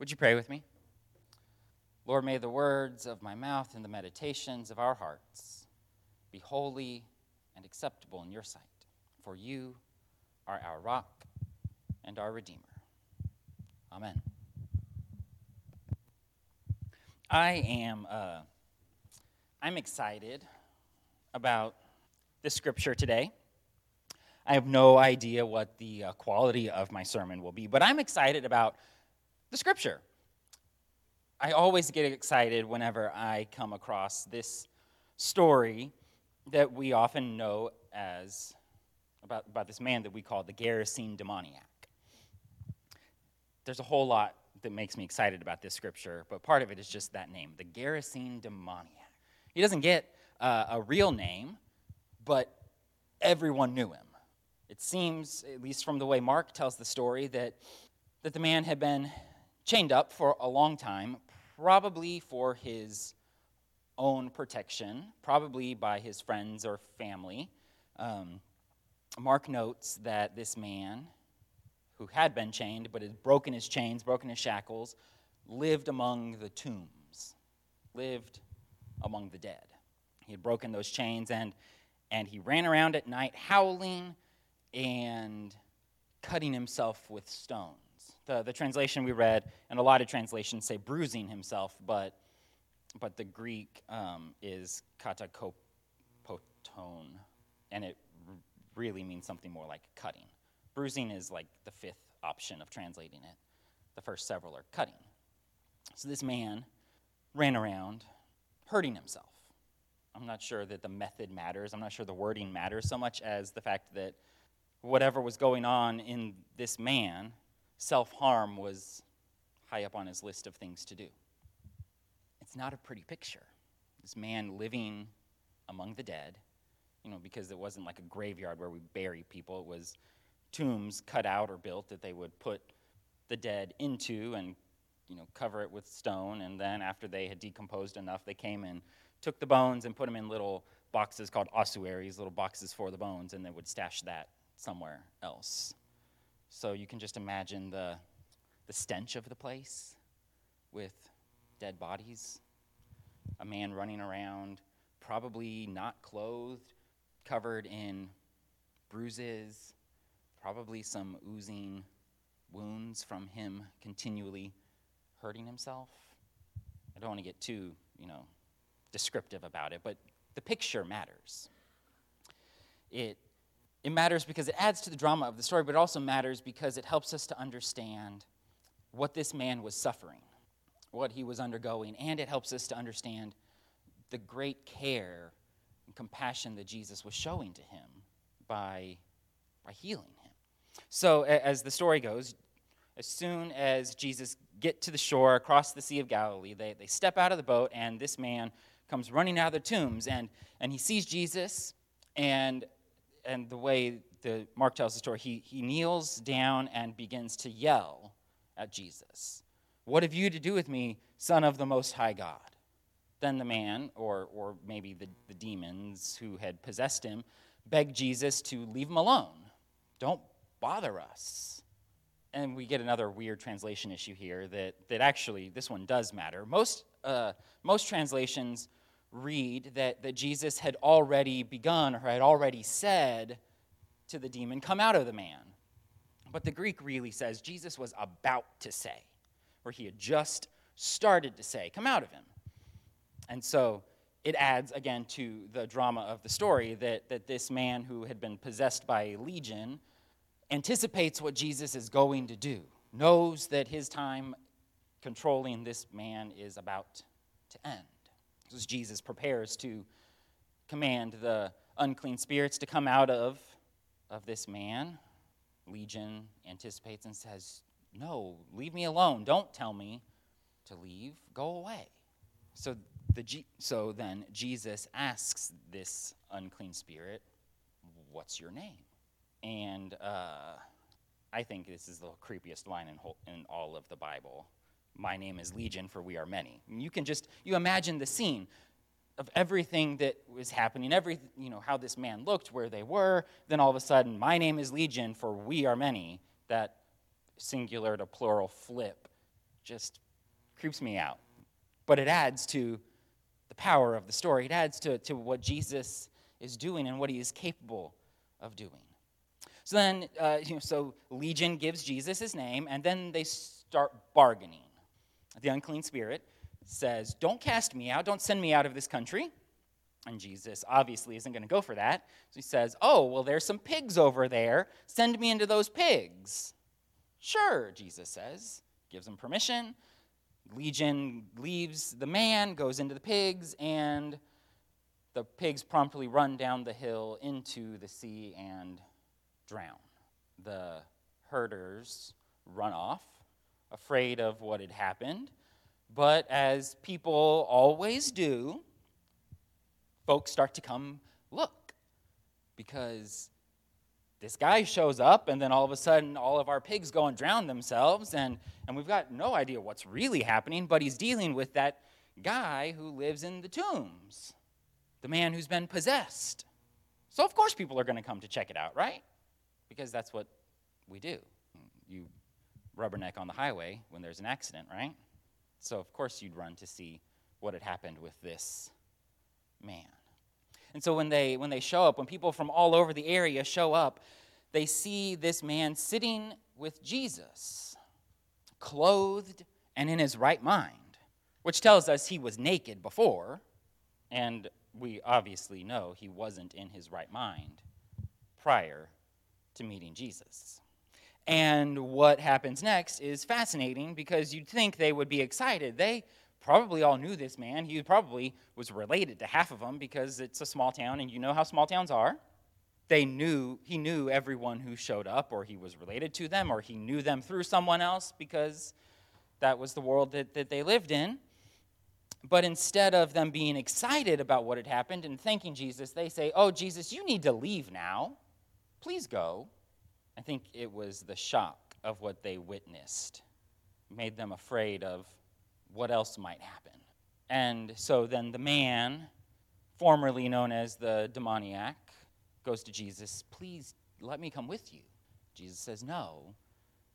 Would you pray with me? Lord, may the words of my mouth and the meditations of our hearts be holy and acceptable in your sight, for you are our rock and our Redeemer. Amen. I am uh, I'm excited about this scripture today. I have no idea what the uh, quality of my sermon will be, but I'm excited about the scripture. I always get excited whenever I come across this story that we often know as about, about this man that we call the Gerasene demoniac. There's a whole lot that makes me excited about this scripture, but part of it is just that name, the Gerasene demoniac. He doesn't get uh, a real name, but everyone knew him. It seems, at least from the way Mark tells the story, that, that the man had been chained up for a long time, probably for his own protection, probably by his friends or family. Um, Mark notes that this man, who had been chained but had broken his chains, broken his shackles, lived among the tombs, lived among the dead. He had broken those chains and, and he ran around at night howling and cutting himself with stones. The, the translation we read, and a lot of translations say bruising himself, but, but the Greek um, is katakopoton, and it r- really means something more like cutting. Bruising is like the fifth option of translating it. The first several are cutting. So this man ran around hurting himself. I'm not sure that the method matters. I'm not sure the wording matters so much as the fact that whatever was going on in this man, self harm was high up on his list of things to do. It's not a pretty picture. This man living among the dead, you know, because it wasn't like a graveyard where we bury people, it was tombs cut out or built that they would put the dead into and you know cover it with stone and then after they had decomposed enough they came and took the bones and put them in little boxes called ossuaries little boxes for the bones and they would stash that somewhere else. So you can just imagine the, the stench of the place with dead bodies, a man running around, probably not clothed, covered in bruises, probably some oozing wounds from him continually hurting himself. I don't want to get too, you know, descriptive about it, but the picture matters. It it matters because it adds to the drama of the story, but it also matters because it helps us to understand what this man was suffering, what he was undergoing, and it helps us to understand the great care and compassion that Jesus was showing to him by, by healing him. So, as the story goes, as soon as Jesus get to the shore across the Sea of Galilee, they, they step out of the boat, and this man comes running out of the tombs, and, and he sees Jesus, and and the way the Mark tells the story, he, he kneels down and begins to yell at Jesus. What have you to do with me, Son of the Most High God? Then the man, or, or maybe the, the demons who had possessed him, begged Jesus to leave him alone. Don't bother us. And we get another weird translation issue here that, that actually, this one does matter. Most, uh, most translations read that, that Jesus had already begun or had already said to the demon, Come out of the man. But the Greek really says Jesus was about to say, or he had just started to say, Come out of him. And so it adds again to the drama of the story that, that this man who had been possessed by a legion anticipates what Jesus is going to do, knows that his time controlling this man is about to end as Jesus prepares to command the unclean spirits to come out of, of this man, Legion anticipates and says, No, leave me alone. Don't tell me to leave. Go away. So, the, so then Jesus asks this unclean spirit, What's your name? And uh, I think this is the creepiest line in, whole, in all of the Bible my name is legion for we are many and you can just you imagine the scene of everything that was happening every you know how this man looked where they were then all of a sudden my name is legion for we are many that singular to plural flip just creeps me out. But it adds to the power of the story, it adds to, to what Jesus is doing and what he is capable of doing. So then, uh, you know, so Legion gives Jesus his name, and then they start bargaining. The unclean spirit says, Don't cast me out, don't send me out of this country. And Jesus obviously isn't going to go for that. So he says, Oh, well, there's some pigs over there. Send me into those pigs. Sure, Jesus says. Gives him permission. Legion leaves the man, goes into the pigs, and the pigs promptly run down the hill into the sea and drown. The herders run off, afraid of what had happened. But as people always do, folks start to come look because this guy shows up and then all of a sudden all of our pigs go and drown themselves and, and we've got no idea what's really happening but he's dealing with that guy who lives in the tombs the man who's been possessed. So of course people are going to come to check it out right? Because that's what we do. You rubberneck on the highway when there's an accident right so of course you'd run to see what had happened with this man. And so when they when they show up, when people from all over the area show up, they see this man sitting with Jesus, clothed and in his right mind, which tells us he was naked before, and we obviously know he wasn't in his right mind prior to meeting Jesus. And what happens next is fascinating because you'd think they would be excited. They probably all knew this man. He probably was related to half of them because it's a small town and you know how small towns are. They knew, he knew everyone who showed up, or he was related to them, or he knew them through someone else because that was the world that, that they lived in. But instead of them being excited about what had happened and thanking Jesus, they say, Oh, Jesus, you need to leave now. Please go. I think it was the shock of what they witnessed made them afraid of what else might happen. And so then the man, formerly known as the demoniac, goes to Jesus, Please let me come with you. Jesus says, No,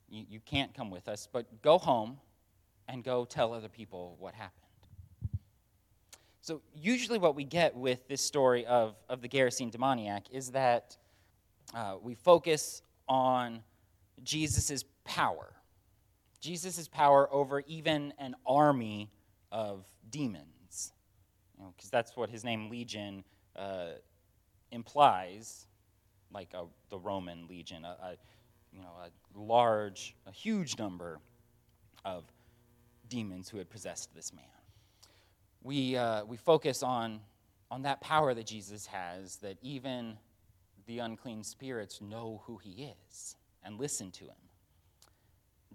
you, you can't come with us, but go home and go tell other people what happened. So, usually, what we get with this story of, of the Gerasene demoniac is that uh, we focus on Jesus' power. Jesus' power over even an army of demons. Because you know, that's what his name Legion uh, implies, like a, the Roman legion, a, a, you know, a large, a huge number of demons who had possessed this man. We, uh, we focus on, on that power that Jesus has, that even the unclean spirits know who he is and listen to him.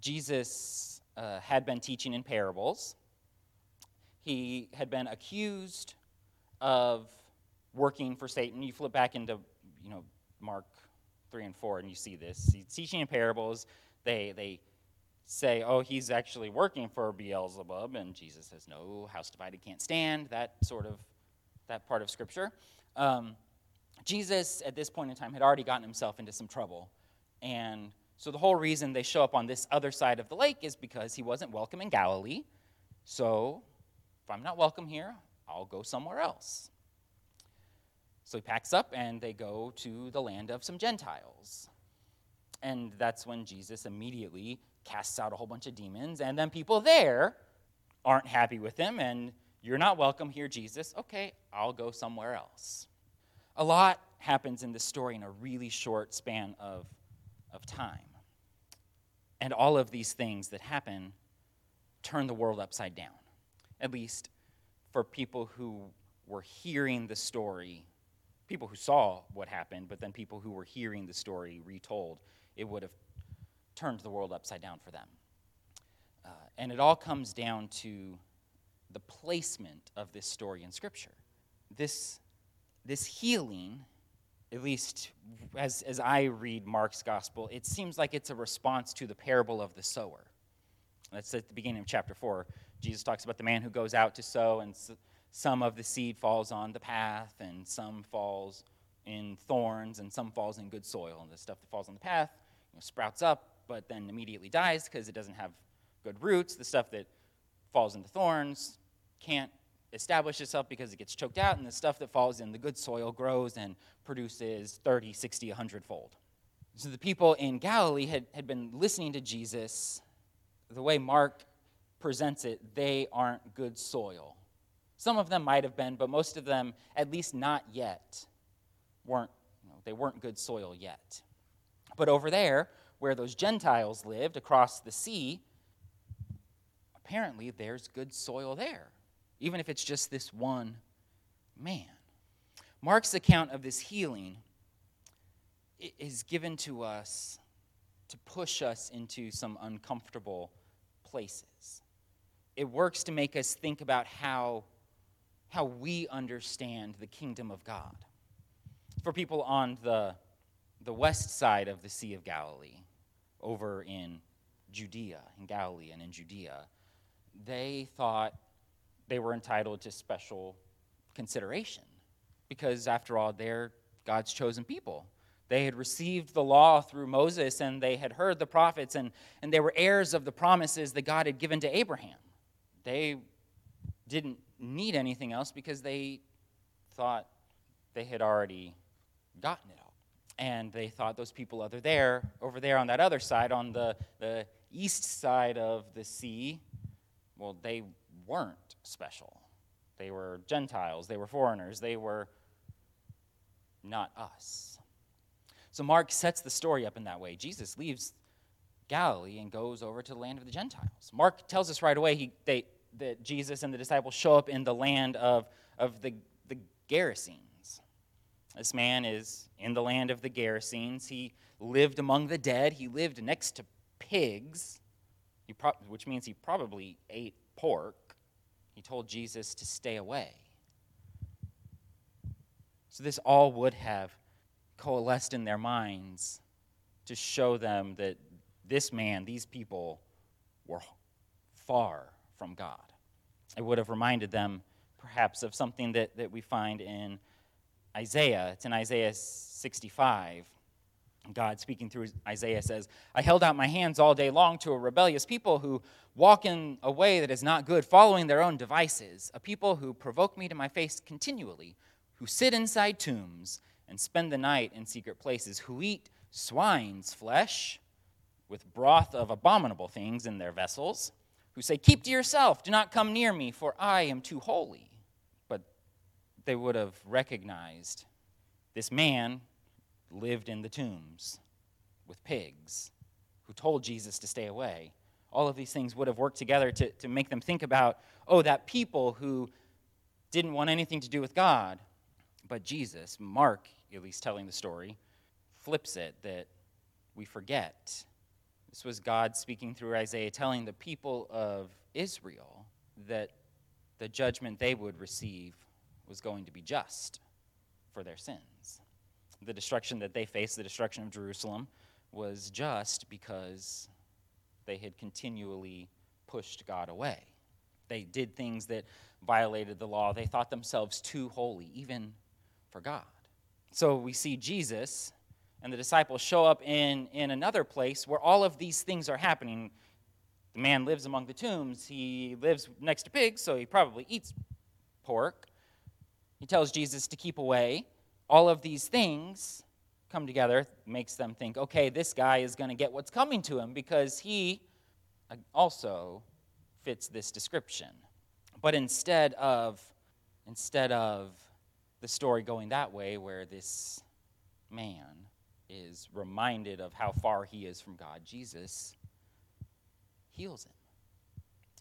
Jesus uh, had been teaching in parables. He had been accused of working for Satan. You flip back into, you know, Mark 3 and 4 and you see this. He's teaching in parables. They, they say, oh, he's actually working for Beelzebub, and Jesus says, no, house divided can't stand, that sort of, that part of Scripture. Um, Jesus, at this point in time, had already gotten himself into some trouble. And so the whole reason they show up on this other side of the lake is because he wasn't welcome in Galilee. So if I'm not welcome here, I'll go somewhere else. So he packs up and they go to the land of some Gentiles. And that's when Jesus immediately casts out a whole bunch of demons. And then people there aren't happy with him and you're not welcome here, Jesus. Okay, I'll go somewhere else. A lot happens in this story in a really short span of, of time. And all of these things that happen turn the world upside down, at least for people who were hearing the story, people who saw what happened, but then people who were hearing the story retold, it would have turned the world upside down for them. Uh, and it all comes down to the placement of this story in Scripture. This this healing, at least as, as I read Mark's gospel, it seems like it's a response to the parable of the sower. That's at the beginning of chapter 4. Jesus talks about the man who goes out to sow, and some of the seed falls on the path, and some falls in thorns, and some falls in good soil. And the stuff that falls on the path you know, sprouts up, but then immediately dies because it doesn't have good roots, the stuff that falls into thorns can't establish itself because it gets choked out, and the stuff that falls in the good soil grows and produces 30, 60, 100 fold. So the people in Galilee had, had been listening to Jesus. The way Mark presents it, they aren't good soil. Some of them might have been, but most of them, at least not yet, weren't, you know, they weren't good soil yet. But over there, where those Gentiles lived across the sea, apparently there's good soil there, even if it's just this one man. Mark's account of this healing is given to us to push us into some uncomfortable places. It works to make us think about how, how we understand the kingdom of God. For people on the, the west side of the Sea of Galilee, over in Judea, in Galilee and in Judea, they thought they were entitled to special consideration because, after all, they're God's chosen people. They had received the law through Moses and they had heard the prophets, and, and they were heirs of the promises that God had given to Abraham. They didn't need anything else because they thought they had already gotten it all. And they thought those people other there, over there on that other side, on the, the east side of the sea, well, they weren't special. They were Gentiles, they were foreigners, they were not us. So Mark sets the story up in that way. Jesus leaves Galilee and goes over to the land of the Gentiles. Mark tells us right away he, they, that Jesus and the disciples show up in the land of, of the, the Gerasenes. This man is in the land of the Gerasenes. He lived among the dead, he lived next to pigs, which means he probably ate pork. He told Jesus to stay away. So, this all would have coalesced in their minds to show them that this man, these people, were far from God. It would have reminded them, perhaps, of something that, that we find in Isaiah. It's in Isaiah 65. God, speaking through Isaiah, says, I held out my hands all day long to a rebellious people who walk in a way that is not good, following their own devices, a people who provoke me to my face continually, who sit inside tombs and spend the night in secret places, who eat swine's flesh with broth of abominable things in their vessels, who say, Keep to yourself, do not come near me, for I am too holy. But they would have recognized this man lived in the tombs with pigs, who told Jesus to stay away. All of these things would have worked together to, to make them think about, oh, that people who didn't want anything to do with God but Jesus, Mark, at least telling the story, flips it that we forget. This was God speaking through Isaiah, telling the people of Israel that the judgment they would receive was going to be just for their sins. The destruction that they faced, the destruction of Jerusalem, was just because they had continually pushed God away. They did things that violated the law. They thought themselves too holy, even for God. So we see Jesus and the disciples show up in, in another place where all of these things are happening. The man lives among the tombs. He lives next to pigs, so he probably eats pork. He tells Jesus to keep away. All of these things come together, makes them think, okay, this guy is going to get what's coming to him because he uh, also fits this description. But instead of instead of the story going that way, where this man is reminded of how far he is from God, Jesus heals him.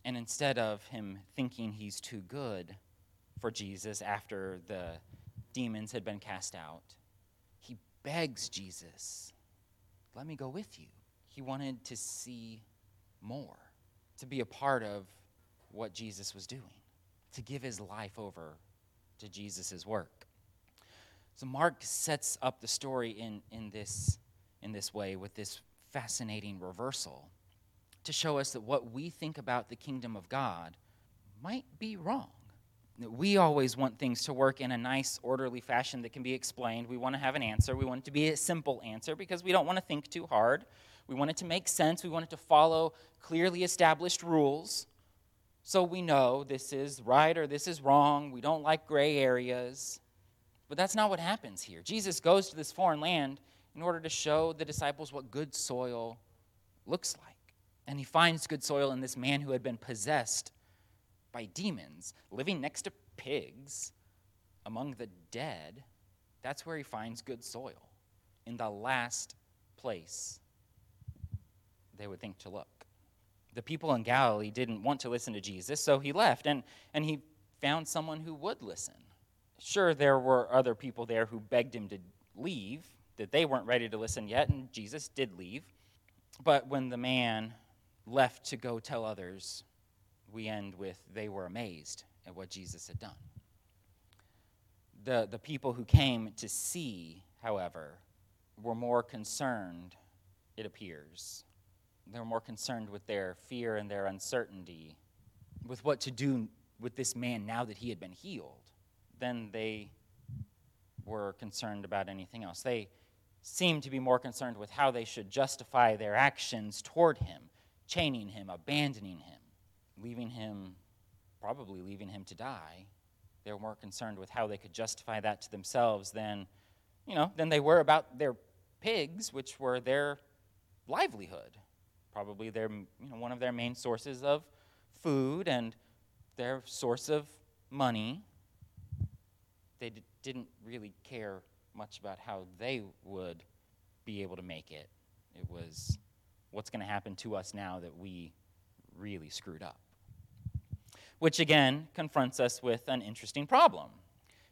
And instead of him thinking he's too good for Jesus after the demons had been cast out, he begs Jesus, Let me go with you. He wanted to see more, to be a part of what Jesus was doing, to give his life over to Jesus' work. So Mark sets up the story in, in, this, in this way with this fascinating reversal to show us that what we think about the kingdom of God might be wrong. We always want things to work in a nice, orderly fashion that can be explained. We want to have an answer. We want it to be a simple answer because we don't want to think too hard. We want it to make sense. We want it to follow clearly established rules. So we know this is right or this is wrong. We don't like gray areas. But that's not what happens here. Jesus goes to this foreign land in order to show the disciples what good soil looks like. And he finds good soil in this man who had been possessed by demons, living next to pigs among the dead. That's where he finds good soil, in the last place they would think to look. The people in Galilee didn't want to listen to Jesus, so he left and, and he found someone who would listen. Sure, there were other people there who begged him to leave, that they weren't ready to listen yet, and Jesus did leave. But when the man left to go tell others, we end with they were amazed at what Jesus had done. The, the people who came to see, however, were more concerned, it appears. They were more concerned with their fear and their uncertainty, with what to do with this man now that he had been healed, than they were concerned about anything else. They seemed to be more concerned with how they should justify their actions toward him, chaining him, abandoning him, leaving him, probably leaving him to die. They were more concerned with how they could justify that to themselves than, you know, than they were about their pigs, which were their livelihood. Probably their, you know, one of their main sources of food and their source of money. They d- didn't really care much about how they would be able to make it. It was what's going to happen to us now that we really screwed up. Which again confronts us with an interesting problem.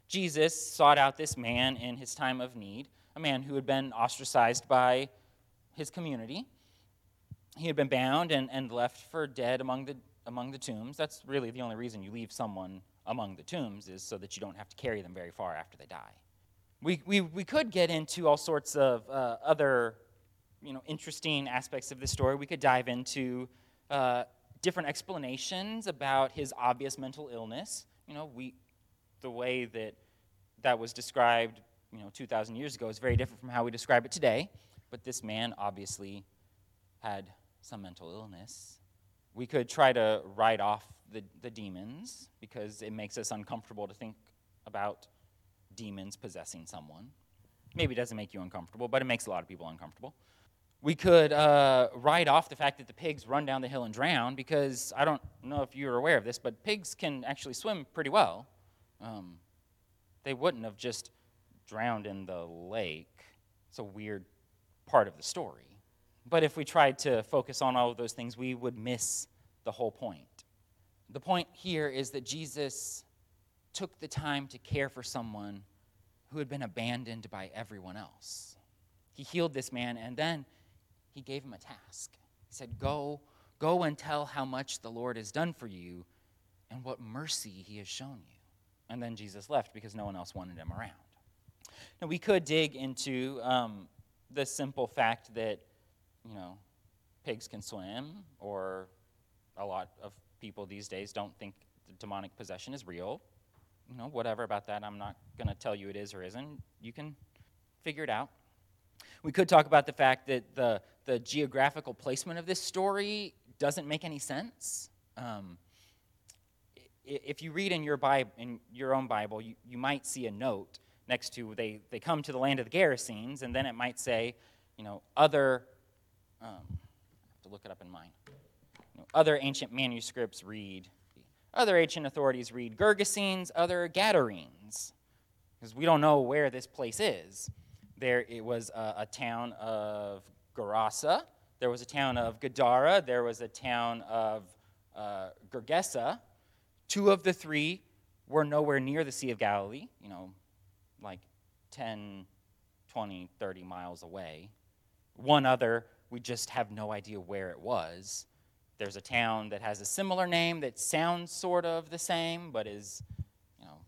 Jesus sought out this man in his time of need, a man who had been ostracized by his community. He had been bound and, and left for dead among the, among the tombs. That's really the only reason you leave someone among the tombs, is so that you don't have to carry them very far after they die. We, we, we could get into all sorts of uh, other you know, interesting aspects of this story. We could dive into uh, different explanations about his obvious mental illness. You know, we, the way that that was described, you know, 2,000 years ago is very different from how we describe it today. But this man obviously had some mental illness. We could try to write off the, the demons because it makes us uncomfortable to think about demons possessing someone. Maybe it doesn't make you uncomfortable, but it makes a lot of people uncomfortable. We could uh, write off the fact that the pigs run down the hill and drown because I don't know if you're aware of this, but pigs can actually swim pretty well. Um, they wouldn't have just drowned in the lake. It's a weird part of the story. But if we tried to focus on all of those things, we would miss the whole point. The point here is that Jesus took the time to care for someone who had been abandoned by everyone else. He healed this man and then he gave him a task. He said, Go, go and tell how much the Lord has done for you and what mercy he has shown you. And then Jesus left because no one else wanted him around. Now, we could dig into um, the simple fact that, you know, pigs can swim, or a lot of people these days don't think demonic possession is real you know, whatever about that. I'm not going to tell you it is or isn't. You can figure it out. We could talk about the fact that the, the geographical placement of this story doesn't make any sense. Um, if you read in your, Bible, in your own Bible, you, you might see a note next to they, they come to the land of the Gerasenes, and then it might say, you know, other, um, I have to look it up in mine. You know, other ancient manuscripts read other ancient authorities read Gergesenes, other Gadarenes, because we don't know where this place is. There it was a, a town of Gerasa, there was a town of Gadara, there was a town of uh, Gergesa. Two of the three were nowhere near the Sea of Galilee, you know, like 10, 20, 30 miles away. One other, we just have no idea where it was. There's a town that has a similar name that sounds sort of the same, but is, you know,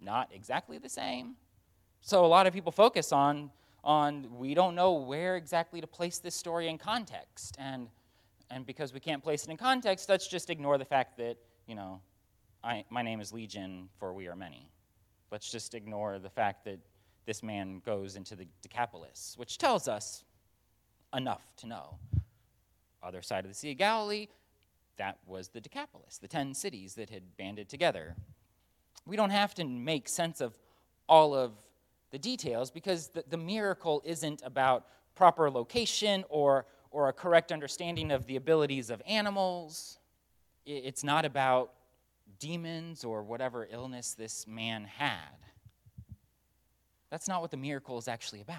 not exactly the same. So a lot of people focus on on we don't know where exactly to place this story in context, and and because we can't place it in context, let's just ignore the fact that you know, I, my name is Legion, for we are many. Let's just ignore the fact that this man goes into the Decapolis, which tells us enough to know. Other side of the Sea of Galilee, that was the Decapolis, the 10 cities that had banded together. We don't have to make sense of all of the details because the, the miracle isn't about proper location or, or a correct understanding of the abilities of animals. It's not about demons or whatever illness this man had. That's not what the miracle is actually about.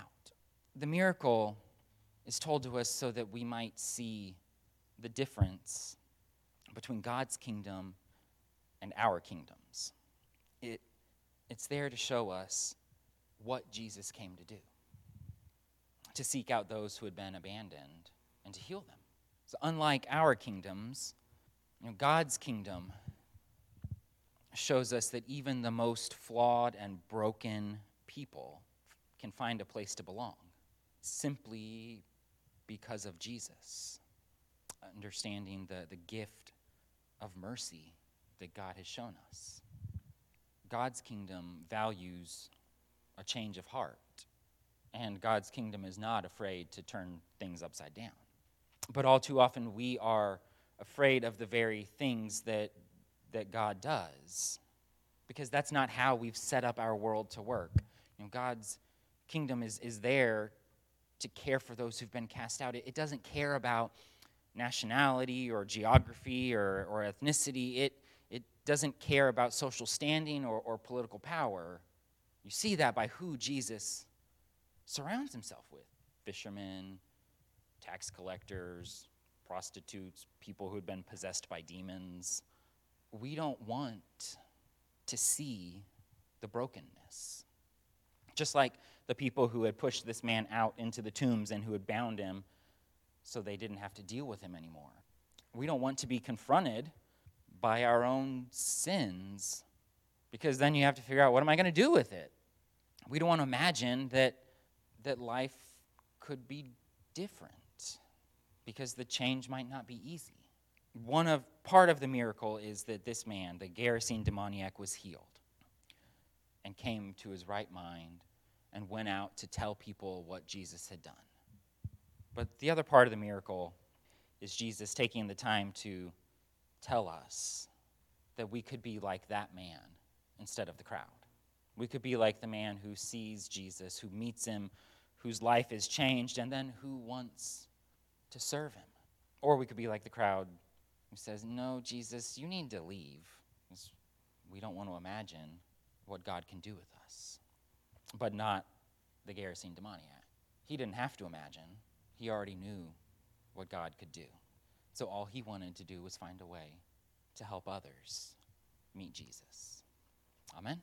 The miracle is told to us so that we might see the difference between God's kingdom and our kingdoms. It, it's there to show us what Jesus came to do to seek out those who had been abandoned and to heal them. So, unlike our kingdoms, you know, God's kingdom shows us that even the most flawed and broken people can find a place to belong simply because of Jesus, understanding the, the gift of mercy that God has shown us. God's kingdom values a change of heart, and God's kingdom is not afraid to turn things upside down. But all too often, we are afraid of the very things that, that God does, because that's not how we've set up our world to work. You know, God's kingdom is, is there to care for those who've been cast out. It, it doesn't care about nationality or geography or, or ethnicity. It, it doesn't care about social standing or, or political power. You see that by who Jesus surrounds himself with fishermen, tax collectors, prostitutes, people who had been possessed by demons. We don't want to see the brokenness. Just like the people who had pushed this man out into the tombs and who had bound him so they didn't have to deal with him anymore. We don't want to be confronted by our own sins because then you have to figure out what am I going to do with it? We don't want to imagine that, that life could be different because the change might not be easy. One of part of the miracle is that this man, the Gerasene demoniac, was healed and came to his right mind and went out to tell people what Jesus had done. But the other part of the miracle is Jesus taking the time to tell us that we could be like that man instead of the crowd. We could be like the man who sees Jesus, who meets him, whose life is changed, and then who wants to serve him. Or we could be like the crowd who says, No, Jesus, you need to leave. We don't want to imagine what God can do with us. But not the Gerasene demoniac. He didn't have to imagine, he already knew what God could do. So all he wanted to do was find a way to help others meet Jesus. Amen.